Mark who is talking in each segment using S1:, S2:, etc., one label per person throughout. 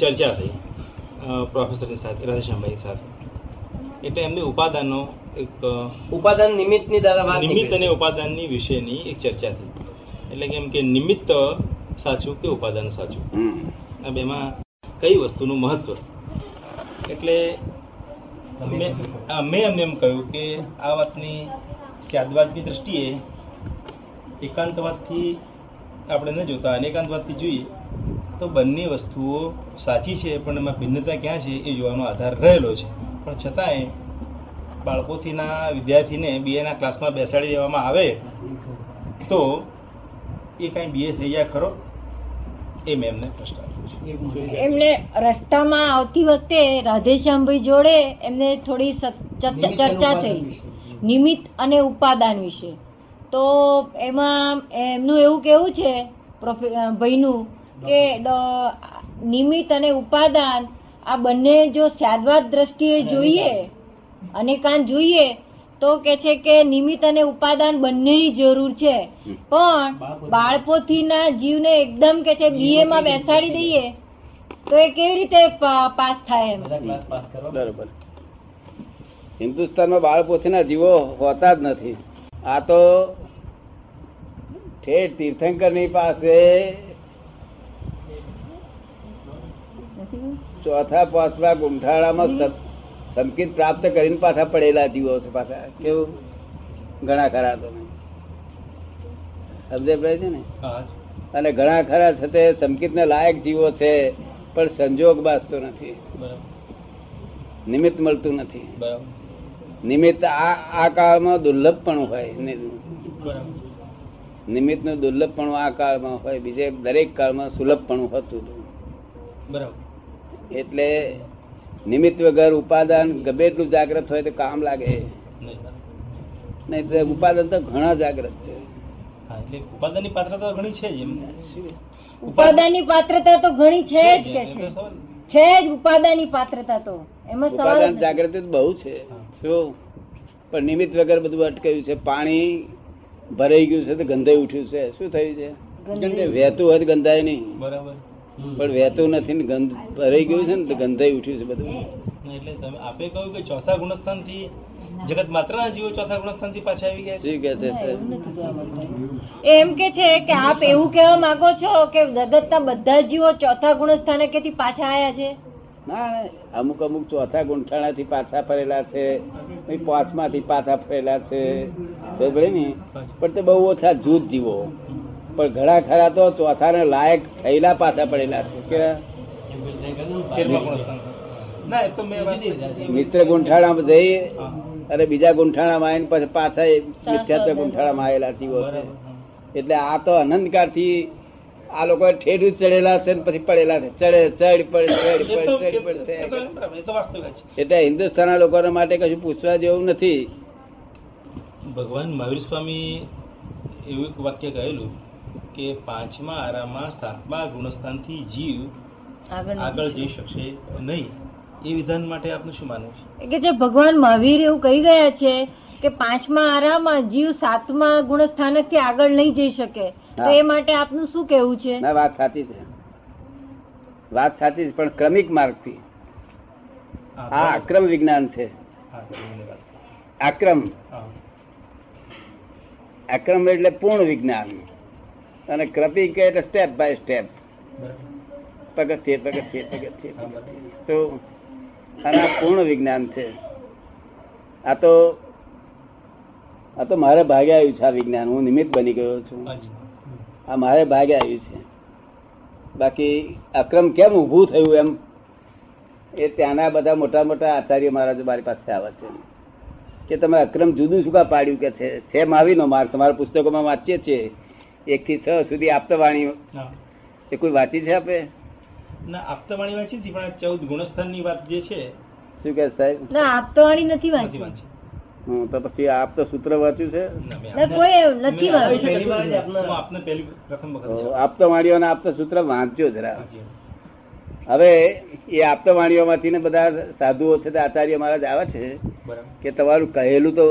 S1: ચર્ચા થઈ પ્રોફેસરની સાથે રાધેશ્યામભાઈ સાથે. એટલે એમને ઉપાદાનનો એક
S2: ઉપાદાન નિમિત્તની દ્વારા
S1: નિમિત્ત અને ઉપાદાનની વિશેની એક ચર્ચા થઈ એટલે કે એમ કે નિમિત્ત સાચું કે ઉપાદાન સાચું. આ બેમાં કઈ વસ્તુનું મહત્વ? એટલે મેં એમને એમ કહ્યું કે આ વાતની સ્યાદવાદની દ્રષ્ટિએ એકાંતવાદથી આપણે ન જોતા અને એકાંતવાદથી જોઈએ તો બંને વસ્તુઓ સાચી છે પણ એમાં ભિન્નતા ક્યાં છે એ જોવાનો આધાર રહેલો છે. પણ છતાંય બાળકોથીના વિદ્યાર્થીને બીએના ક્લાસમાં બેસાડી દેવામાં આવે તો એ કાંઈ બીએ થઈ જાય ખરો? એ મેં એમને પ્રશ્ન આપ્યો છે.
S3: એમને રસ્તામાં આવતી વખતે રાધેશ્યામભાઈ જોડે એમને થોડી ચર્ચા થઈ. નિમિત્ત અને ઉપાદાન વિશે. તો એમાં એમનું એવું કેવું છે પ્રોફે- ભાઈનું કે નિમિત્ત અને ઉપાદાન આ બંને જો સાદવાદ દ્રષ્ટિએ જોઈએ અને કાન જોઈએ તો કે છે કે નિમિત્ત અને ઉપાદાન બંનેની જરૂર છે. પણ બાળપોથીના જીવને એકદમ કે છે બીએ માં બેસાડી દઈએ તો એ કેવી રીતે પાસ થાય એમ?
S4: બરોબર. હિન્દુસ્તાનમાં બાળપોથીના જીવો હોતા જ નથી. આ તો ઠેઠ તીર્થંકરની પાસે ચોથા પાંચમા ગુંઠાળામાં સંકિત પ્રાપ્ત કરીને પાછા પડેલા જીવો છે પાછા. કેવું? ઘણા ખરા તમે. સમજે પડે છે ને? અને ઘણા ખરા છે તે સંકિતને લાયક જીવો છે પણ સંજોગ બાજતો નથી.
S1: બરાબર.
S4: નિમિત્ત મળતું નથી.
S1: બરાબર.
S4: નિમિત્ત આ આ કાળમાં દુર્લભ પણ હોય નિમિત્તનું દુર્લભ પણ આ કાળમાં હોય બીજે દરેક કાળમાં સુલભ પણ હતું.
S1: બરાબર.
S4: એટલે નિમિત્ત વગર ઉપાદાન ગમે એટલું જાગ્રત હોય તો કામ લાગે.
S1: નહીં
S4: તો ઉપાદાન તો ઘણા જાગ્રત છે.
S1: ઉપાદાનની પાત્રતા તો ઘણી છે જ
S3: ઉપાદાનની પાત્રતા તો ઘણી છે જ કે છે. છે જ ઉપાદાનની પાત્રતા તો. એમાં સવાલ
S4: ઉપાદાન જાગૃતિ તો બહુ છે. શું પણ નિમિત્ત વગર બધું અટકાયું છે. પાણી ભરાઈ ગયું છે તો ગંધાઈ ઉઠ્યું છે. શું થયું છે? વહેતું હોય તો ગંધાય નહીં.
S1: બરાબર.
S4: પણ વહેતું નથી ને ગંધ ભરાઈ ગયું છે ને તો ગંધાઈ ઉઠ્યું છે બધું.
S1: એટલે તમે આપે કહ્યું કે ચોથા ગુણસ્થાનથી જગત માત્રના જીવો ચોથા ગુણસ્થાનથી પાછા આવી ગયા છે?
S4: શું કે છે.
S3: એમ કે છે કે આપ એવું કહેવા માંગો છો કે જગતના બધા જીવો ચોથા ગુણસ્થાને કેથી પાછા આવ્યા છે?
S4: ના અમુક અમુક ચોથા ગુંઠાણા થી પાછા ફરેલા છે પાંચમા થી પાછા ફરેલા છે. બરાબર ને પણ તે બહુ ઓછા જૂથ જીવો. પણ ઘણા ખરા તો ચોથા ને લાયક થયેલા પાછા પડેલા છે. મિત્ર ગુંઠાણામાં જઈ
S1: હા.
S4: અને બીજા ગુંઠાણામાં આવીને પછી પાછા મિથ્યાત્વ ગુંઠાણામાં આવેલા જીવો છે. એટલે આ તો અનંતકાળથી આ લોકો ઠેઠું જ ચડેલા છે ને પછી પડેલા છે. ચડે ચડ પડે ચડ પડે ચડ
S1: તો- એ તો
S4: પડે એટલે હિન્દુસ્તાનના લોકો માટે કશું પૂછવા જેવું નથી.
S1: ભગવાન મહાવીર સ્વામી એવું એક વાક્ય કહેલું કે પાંચમા આરામાં સાતમા ગુણસ્થાનથી જીવ
S3: આગળ
S1: જઈ શકશે નહીં. એ વિધાન માટે આપનું શું માનવું છે?
S3: કે જે ભગવાન મહાવીર એવું કહી ગયા છે કે પાંચમા આરામાં જીવ સાતમા ગુણસ્થાનકથી આગળ નહીં જઈ શકે. તો એ માટે આપનું શું કેવું છે?
S4: ના વાત સાચી છે. વાત સાચી છે પણ ક્રમિક માર્ગથી
S1: હા,
S4: આ અક્રમ વિજ્ઞાન છે.
S1: આક્રમ આક્રમ
S4: અક્રમ. અક્રમ એટલે પૂર્ણ વિજ્ઞાન. અને ક્રમિક એટલે સ્ટેપ બાય સ્ટેપ. પગથિયે પગથિયે પગથિયે. તો અને આ પૂર્ણ વિજ્ઞાન છે. આ તો આ તો મારે ભાગે આવ્યું છે આ વિજ્ઞાન. હું નિમિત્ત બની ગયો છું. આ મારે ભાગે આવ્યું છે. બાકી અક્રમ કેમ ઊભું થયું એમ? એ ત્યાંના બધા મોટા મોટા આચાર્ય મહારાજો મારી પાસે આવે છે. કે તમે અક્રમ જુદું શું કા પાડ્યું કે છે? છે માવીનો માર્ગ તમારા પુસ્તકોમાં વાંચીએ છીએ. એક થી છ સુધી આપતવાણી
S1: હા.
S4: એ કોઈ વાંચી છે આપે?
S1: ના આપતાવાણી વાંચી હતી પણ ચૌદ ગુણસ્થાનની વાત જે છે
S4: શું કે સાહેબ?
S3: ના આપતવાણી નથી
S1: નથી
S3: વાંચી.
S1: વાંચી
S4: તો પછી આપ તો સૂત્ર વાંચ્યું છે?
S1: આપતો વાણીઓ
S3: ના,
S4: આપતો સૂત્ર વાંચ્યો જરા. હવે એ આપતો વાણીઓમાંથી ને બધા સાધુઓ છે તે આચાર્ય મહારાજ આવે છે કે તમારું કહેલું તો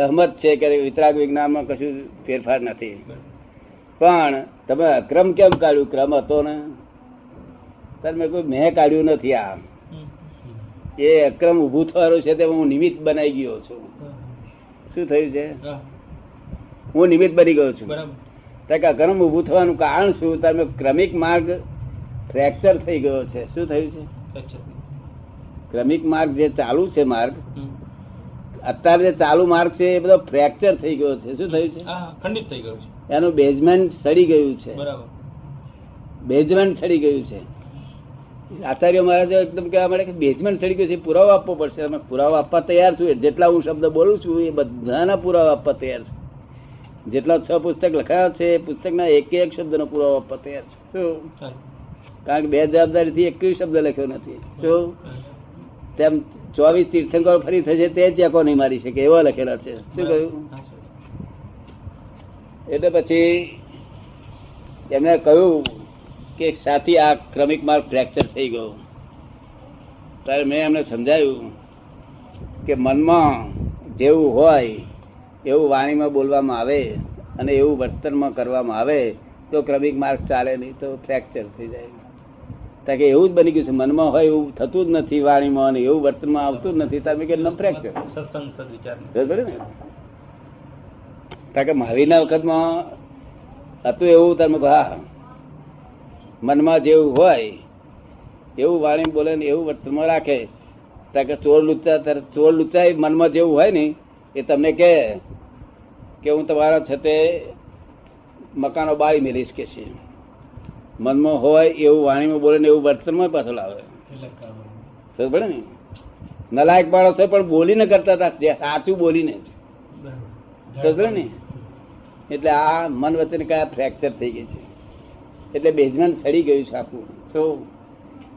S4: સહમત છે કે વિતરાગ વિજ્ઞાનમાં કશું ફેરફાર નથી. પણ તમે અક્રમ કેમ કાઢ્યું? ક્રમ હતો ને? તમે કોઈ મેં કાઢ્યું નથી આ. એ અક્રમ ઉભું થવાનું છે તે હું નિમિત્ત બનાવી ગયો છું. શું થયું છે?
S1: હું
S4: નિમિત્ત બની ગયો છું. કે અક્રમ ઊભું થવાનું કારણ શું? તમે ક્રમિક માર્ગ ફ્રેક્ચર થઈ ગયો છે. શું થયું છે? ક્રમિક માર્ગ જે ચાલુ છે માર્ગ. અત્યારે જે ચાલુ માર્ગ છે એ બધો ફ્રેક્ચર થઈ ગયો છે. શું થયું છે?
S1: હા ખંડિત થઈ ગયું છે.
S4: એનું બેઝમેન્ટ સડી ગયું છે.
S1: બરાબર.
S4: બેઝમેન્ટ સડી ગયું છે. આચાર્ય મહારાજ એકદમ કહેવા મળે કે બેઝમેન્ટ સડી ગયું છે પુરાવો આપવો પડશે. અમે પુરાવો આપવા તૈયાર છું. જેટલા હું શબ્દ બોલું છું એ બધાના પુરાવા આપવા તૈયાર છું. જેટલા છ પુસ્તક લખાયા છે એ પુસ્તકના એક એક શબ્દનો પુરાવો આપવા તૈયાર છું. કારણ કે બે જવાબદારીથી એક શબ્દ લખ્યો નથી. શું તેમ ચોવીસ તીર્થંકરો ફરી થશે તે ચેકો નહીં મારી શકે એવા લખેલા છે. શું કહ્યું? એટલે પછી એમને કહ્યું કે સાથી આ ક્રમિક માર્ગ ફ્રેક્ચર થઈ ગયો. ત્યારે મેં એમને સમજાયું કે મનમાં જેવું હોય, એવું વાણીમાં બોલવામાં આવે અને એવું વર્તનમાં કરવામાં આવે, તો ક્રમિક માર્ગ ચાલે નહીં, તો ફ્રેક્ચર થઈ જાય. કે એવું જ બની ગયું છે મનમાં હોય એવું થતું જ નથી વાણીમાં અને એવું વર્તનમાં આવતું જ નથી. તમે કે ફ્રેક્ચર બરાબર ને? કારણ કે મહાવીરના વખતમાં હતું એવું તમે ભા મનમાં જેવું હોય એવું વાણી બોલે ને એવું વર્તનમાં રાખે. કારણ કે ચોર લુચા ચોર લુચા મનમાં જેવું હોય ને એ તમને કહે કે હું તમારા છતે મકાનો બાળી મેલીશ કે છે. મનમાં હોય એવું વાણીમાં બોલે ને એવું વર્તનમાં પાછળ લાવે. પડે ને. નલાયક માણસો પણ બોલીને કરતા હતા. સાચું બોલીને. ને. એટલે આ મન વચ્ચે કયા ફ્રેક્ચર થઈ ગઈ છે. એટલે બેઝમેન્ટ સડી ગયું છે આખું. શું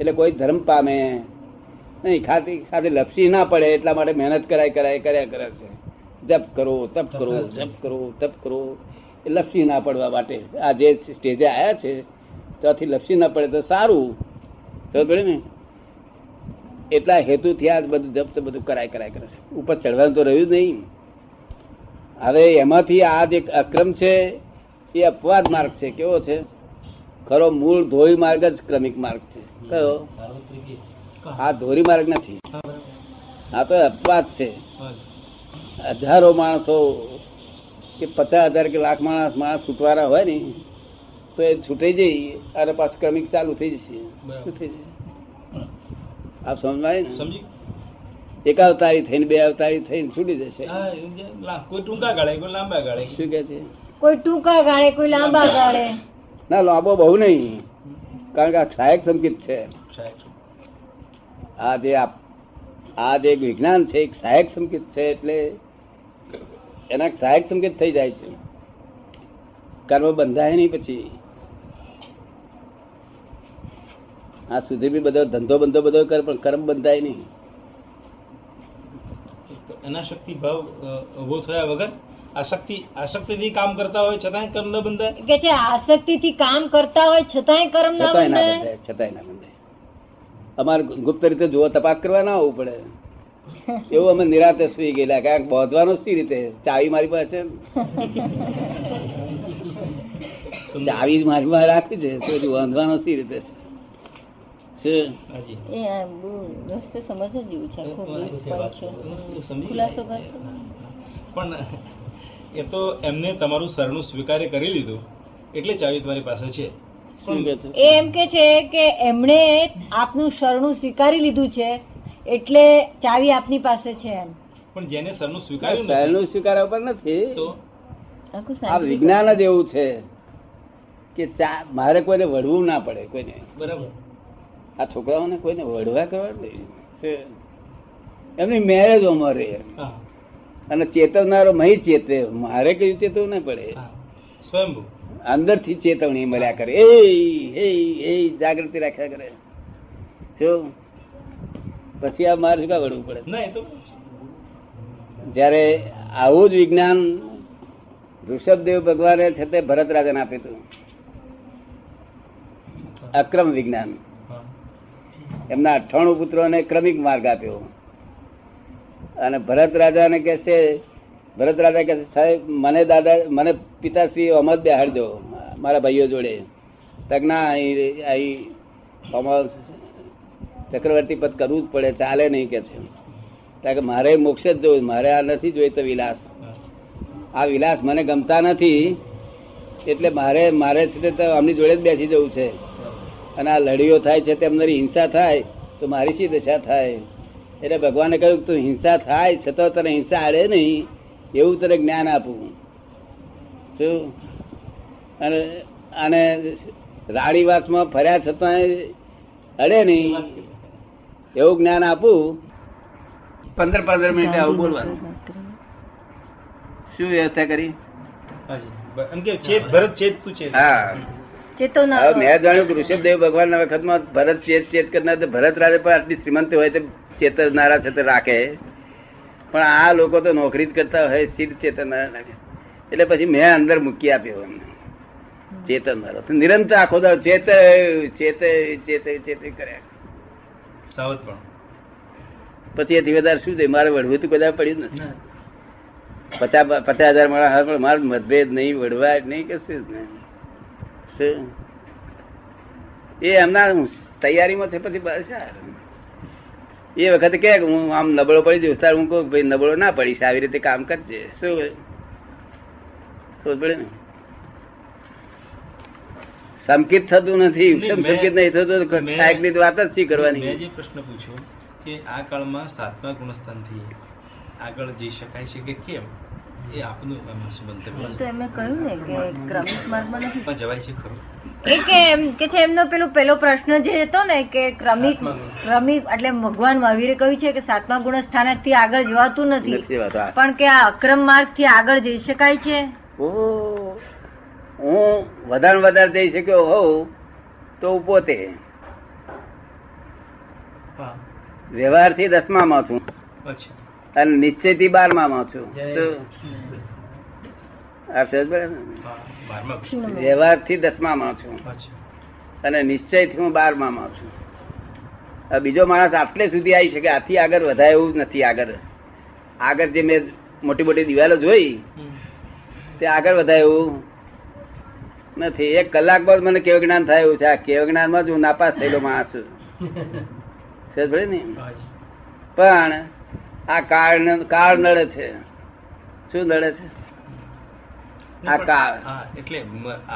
S4: એટલે કોઈ ધર્મ પામે. નહીં ખાતી ખાતી લપસી ના પડે એટલા માટે મહેનત કરાય કરાય કર્યા કરે છે. જપ કરો તપ કરો જપ કરો તપ કરો. એ લપસી ના પડવા માટે. આ જે સ્ટેજે આવ્યા છે ત્યાંથી લપસી ના પડે તો સારું. ખબર પડે ને. એટલા હેતુથી આ બધું જપ બધું કરાય કરાય કરે છે ઉપર ચડવાનું તો રહ્યું નહીં. હવે એમાંથી આ જે અક્રમ છે, એ અપવાદ માર્ગ છે. કેવો છે? ખરો મૂળ ધોરી માર્ગ જ ક્રમિક માર્ગ છે. કયો? આ ધોરી માર્ગ નથી. આ તો અપવાદ છે. હજારો માણસો કે પચાસ હજાર કે લાખ માણસ માણસ છૂટવાના હોય ને તો એ છૂટી જઈ અને પાછું ક્રમિક ચાલુ થઈ જશે. આપ સમજાય ને?
S1: સમજી?
S4: એક અવતારી થઈને બે અવતારી થઈને છૂટી જશે.
S1: કોઈ ટૂંકા ગાળે કોઈ લાંબા ગાળે?
S4: શું કે છે?
S3: કોઈ ટૂંકા ગાળે કોઈ લાંબા ગાળે.
S4: ના લાંબો બહુ નહીં. કારણ કે આ સહાયક સંકેત છે. આ જે આપ- આ જે એક વિજ્ઞાન છે એક સહાયક સંકેત છે એટલે એના સહાયક સંકેત થઈ જાય છે. કર્મ બંધાય નહીં પછી. આ સુધી બી બધો ધંધો બંધો બધો કરે પણ કર્મ બંધાય નહીં.
S1: એના શક્તિ ભાવ ઊભો થયા વગર આશક્તિ આશક્તિ થી કામ કરતા હોય છતાંય કર્મ ન બંધાય?
S3: કે છે આસક્તિથી કામ કરતા હોય છતાંય કર્મ ના બંધાય?
S4: છતાંય ના બંધાય. અમારે ગુપ્ત રીતે જોવો તપાસ કરવા ના આવવું પડે. એવું અમે નિરાતે સુઈ ગયેલા કારણ કે બોધવાનું સી રીતે? ચાવી મારી પાસે ચાવી જ મારી પાસે રાખી છે તો હજી વાંધવાનો સી રીતે છે.
S3: એ આ જેવું છે ખુલાસો કરશો?
S1: પણ એ તો એમને તમારું સરનું સ્વીકાર્ય કરી લીધું એટલે ચાવી તમારી પાસે છે.
S3: એમ કે છે કે એમણે આપનું શરણું સ્વીકારી લીધું છે એટલે ચાવી આપની પાસે છે એમ.
S1: પણ જેને સરનું સ્વીકાર્યું સરનું
S4: સ્વીકારવા પર નથી.
S1: તો?
S4: આ વિજ્ઞાન જ એવું છે કે મારે કોઈને વળવું ના પડે કોઈને.
S1: બરાબર.
S4: આ છોકરાઓને કોઈને વડવા કરવા નહીં. એમની મેરેજ અમારે અને ચેતવનારો મહી ચેતે મારે કયું ચેતવું ના પડે.
S1: સ્વયંભૂ.
S4: અંદરથી ચેતવણી મળ્યા કરે. એ એ એ જાગૃતિ રાખ્યા કરે. પછી આ મારે શું વળવું પડે? જ્યારે આવું જ વિજ્ઞાન ઋષભદેવ ભગવાને છે તે ભરત રાજાને આપ્યું હતું. અક્રમ વિજ્ઞાન. એમના અઠ્ઠાણું પુત્રોને ક્રમિક માર્ગ આપ્યો. અને ભરત રાજાને કે છે ભરત રાજા કે છે, સાહેબ મને દાદા મને પિતાશ્રી અમદ બેહાડજો મારા ભાઈઓ જોડે. તક ના અહીં અહીં ચક્રવર્તી પદ કરવું જ પડે ચાલે નહીં કે છે. કારણ કે મારે મોક્ષ જ જોયું મારે આ નથી જોઈતો વિલાસ. આ વિલાસ મને ગમતા નથી એટલે મારે મારે છે તો આમની જોડે જ બેસી જવું છે. અને આ લડીઓ થાય છે તેમ મારી હિંસા થાય તો મારી શી દશા થાય? એટલે ભગવાને કહ્યું તું હિંસા થાય છતાં તને હિંસા આડે નહીં એવું તને જ્ઞાન આપું. શું? અને અને રાણીવાસમાં ફર્યા છતાં અડે નહીં. એવું જ્ઞાન આપું? પંદર પંદર મિનિટે આવું બોલવાનું. શું વ્યવસ્થા કરી?
S1: હાજી. એમ કે ચેત ભરત છેદ તું ચેત
S4: હા.
S3: ચેતો ન
S4: મેં જાણ્યું કે ઋષભદેવ ભગવાનના વખતમાં ભરત ચેત ચેત કરનાર ભરત રાજા પણ આટલી શ્રીમંત હોય તો ચેતનારા છે તે રાખે. પણ આ લોકો તો નોકરી જ કરતા હોય સીધ ચેતનારા રાખે એટલે પછી મેં અંદર મૂકી આપ્યો એમને. ચેતનારો. તો નિરંતર આખો દાડો ચેત ચેત ચેત ચેત કર્યા પછી એ વધારે શું છે મારે વડવું તો કદાચ પડ્યું ને. પચાસ પચાસ હજાર મારા હાથ પણ મારો મતભેદ નહીં વડવા જ નહીં કશું જ નહીં. શું? એ એમના તૈયારીમાં છે પછી બસ એ વખતે કે હું આમ નબળો પડી જઈશ તાર હું કહું ભાઈ નબળો ના પડીશ આવી રીતે કામ કરજે. શું પડે ને? સંકેત થતું નથી. ઉપસમ
S1: મેં-
S4: નહીં થતું સાહેબની વાત જ શી
S1: મેં
S4: કરવાની?
S1: જે પ્રશ્ન પૂછ્યો કે આ કાળમાં સાતમા ગુણસ્થાનથી આગળ જઈ શકાય છે કે કેમ? એ આપનું મંતવ્ય
S3: તો એમને કહ્યું ને કે ક્રમિક માર્ગમાં નથી.
S1: પણ જવાય છે ખરું.
S3: એ કે એમ કે છે એમનો પેલો પેલો પ્રશ્ન જે હતો ને કે ક્રમિક ક્રમિક એટલે ભગવાન મહાવીરે કહ્યું છે કે સાતમા ગુણ સ્થાનકથી આગળ જવાતું નથી પણ કે આ અક્રમ માર્ગથી આગળ જઈ શકાય છે?
S4: ઓ હું વધારે વધારે જઈ શક્યો હોઉં તો પોતે વ્યવહારથી દસમામાં છું.
S1: અચ્છા.
S4: અને નિશ્ચયથી થી છું. માં છું વ્યવહારથી
S1: દસમા બારમા
S4: દસમામાં છું. અને નિશ્ચયથી હું બારમામાં છું. બીજો માણસ આટલે સુધી આવી શકે આથી આગળ વધાય એવું નથી આગળ. આગળ જે મેં મોટી મોટી દિવાલો જોઈ તે આગળ વધાય એવું નથી. એક કલાક બાદ મને કેવ જ્ઞાન થાય એવું છે. આ કેવ જ્ઞાનમાં જ હું નાપાસ થયેલો માણસ છું. ને? પણ આ કાળ કાળ નડે છે શું નડે છે આ કાળ.
S1: એટલે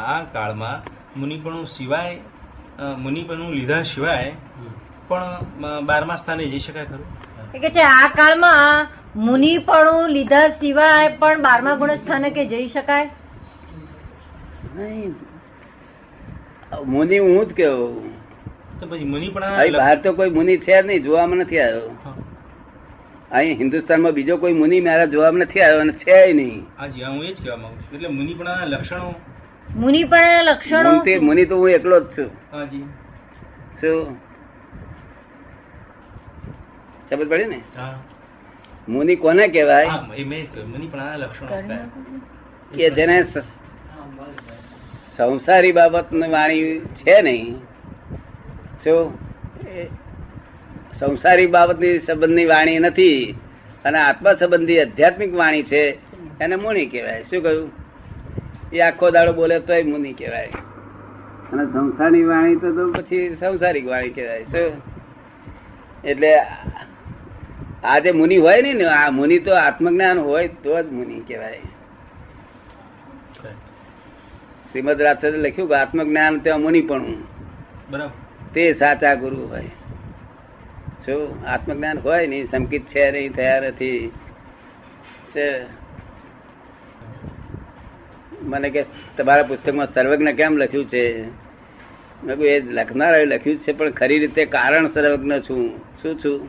S1: આ કાળમાં મુનિપણું સિવાય મુનિપણું લીધા સિવાય પણ બારમા સ્થાને જઈ શકાય ખરું
S3: કે છે આ કાળમાં મુનિપણું લીધા સિવાય પણ બારમા ગુણ સ્થાનકે જઈ શકાય
S4: નહીં. મુનિ હું જ કેવું
S1: તો પછી મુનિપણા
S4: અહીં બહાર તો કોઈ મુનિ છે જ નહીં જોવામાં નથી આવ્યો. અહીં હિન્દુસ્તાનમાં બીજો કોઈ મુનિ મારા જોવામાં નથી આવ્યો અને છે નહીં.
S1: હાજી હું એ જ કહેવા માંગુ છું. એટલે મુનિપણાના લક્ષણો?
S3: મુનિપણાના લક્ષણો?
S4: મુનિ તે- મુનિ તો હું એકલો જ છું.
S1: હાજી.
S4: શું? સમજ પડી ને?
S1: હા.
S4: મુનિ કોને કહેવાય? કે જેને સંસારી બાબતની વાણી છે નહીં. શું? એ સંસારી બાબતની સંબંધની વાણી નથી અને આત્મા સંબંધી આધ્યાત્મિક વાણી છે એને મુનિ કહેવાય. શું કહ્યું? એ આખો દાડો બોલે તોય મુનિ કહેવાય. અને સંસારની વાણી તો તો પછી સંસારિક વાણી કહેવાય. શું? એટલે આ જે મુનિ હોય ને આ મુનિ તો આત્મજ્ઞાન હોય તો જ મુનિ કહેવાય. શ્રીમદ રાત્રે લખ્યું કે આત્મજ્ઞાન ત્યાં મુનિપણું.
S1: બરાબર.
S4: તે સાચા ગુરુ હોય. શું આત્મજ્ઞાન હોય નહીં સંકિત છે નહીં તૈયાર નથી. મને કે તમારા પુસ્તકમાં સર્વજ્ઞ કેમ લખ્યું છે? મેં એ લખનાર લખ્યું છે પણ ખરી રીતે કારણ સર્વજ્ઞ છું. શું છું?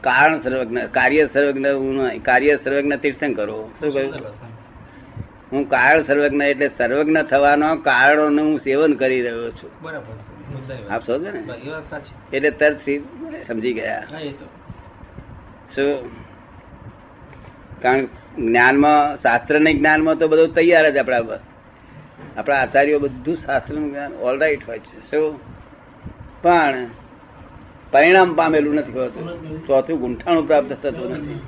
S1: કારણ.
S4: સર્વજ્ઞ કાર્ય સર્વજ્ઞ હું કાર્ય સર્વજ્ઞ તીર્થંકરો. શું કહ્યું?
S1: હા.
S4: કારણ સર્વજ્ઞ એટલે સર્વજ્ઞ થવાનો કારણોનું હું સેવન કરી રહ્યો છું.
S1: બરાબર.
S4: આપ સમજો ને? એટલે તરત સમજી ગયા. શું? કારણ જ્ઞાનમાં શાસ્ત્ર જ્ઞાનમાં તો બધું તૈયાર જ આપણા. આપણા આચાર્યો બધું શાસ્ત્રનું જ્ઞાન ઓલરાઈટ હોય છે. શું? પણ પરિણામ પામેલું નથી હોતું. ચોથું ગુંઠાણું પ્રાપ્ત થતું નથી.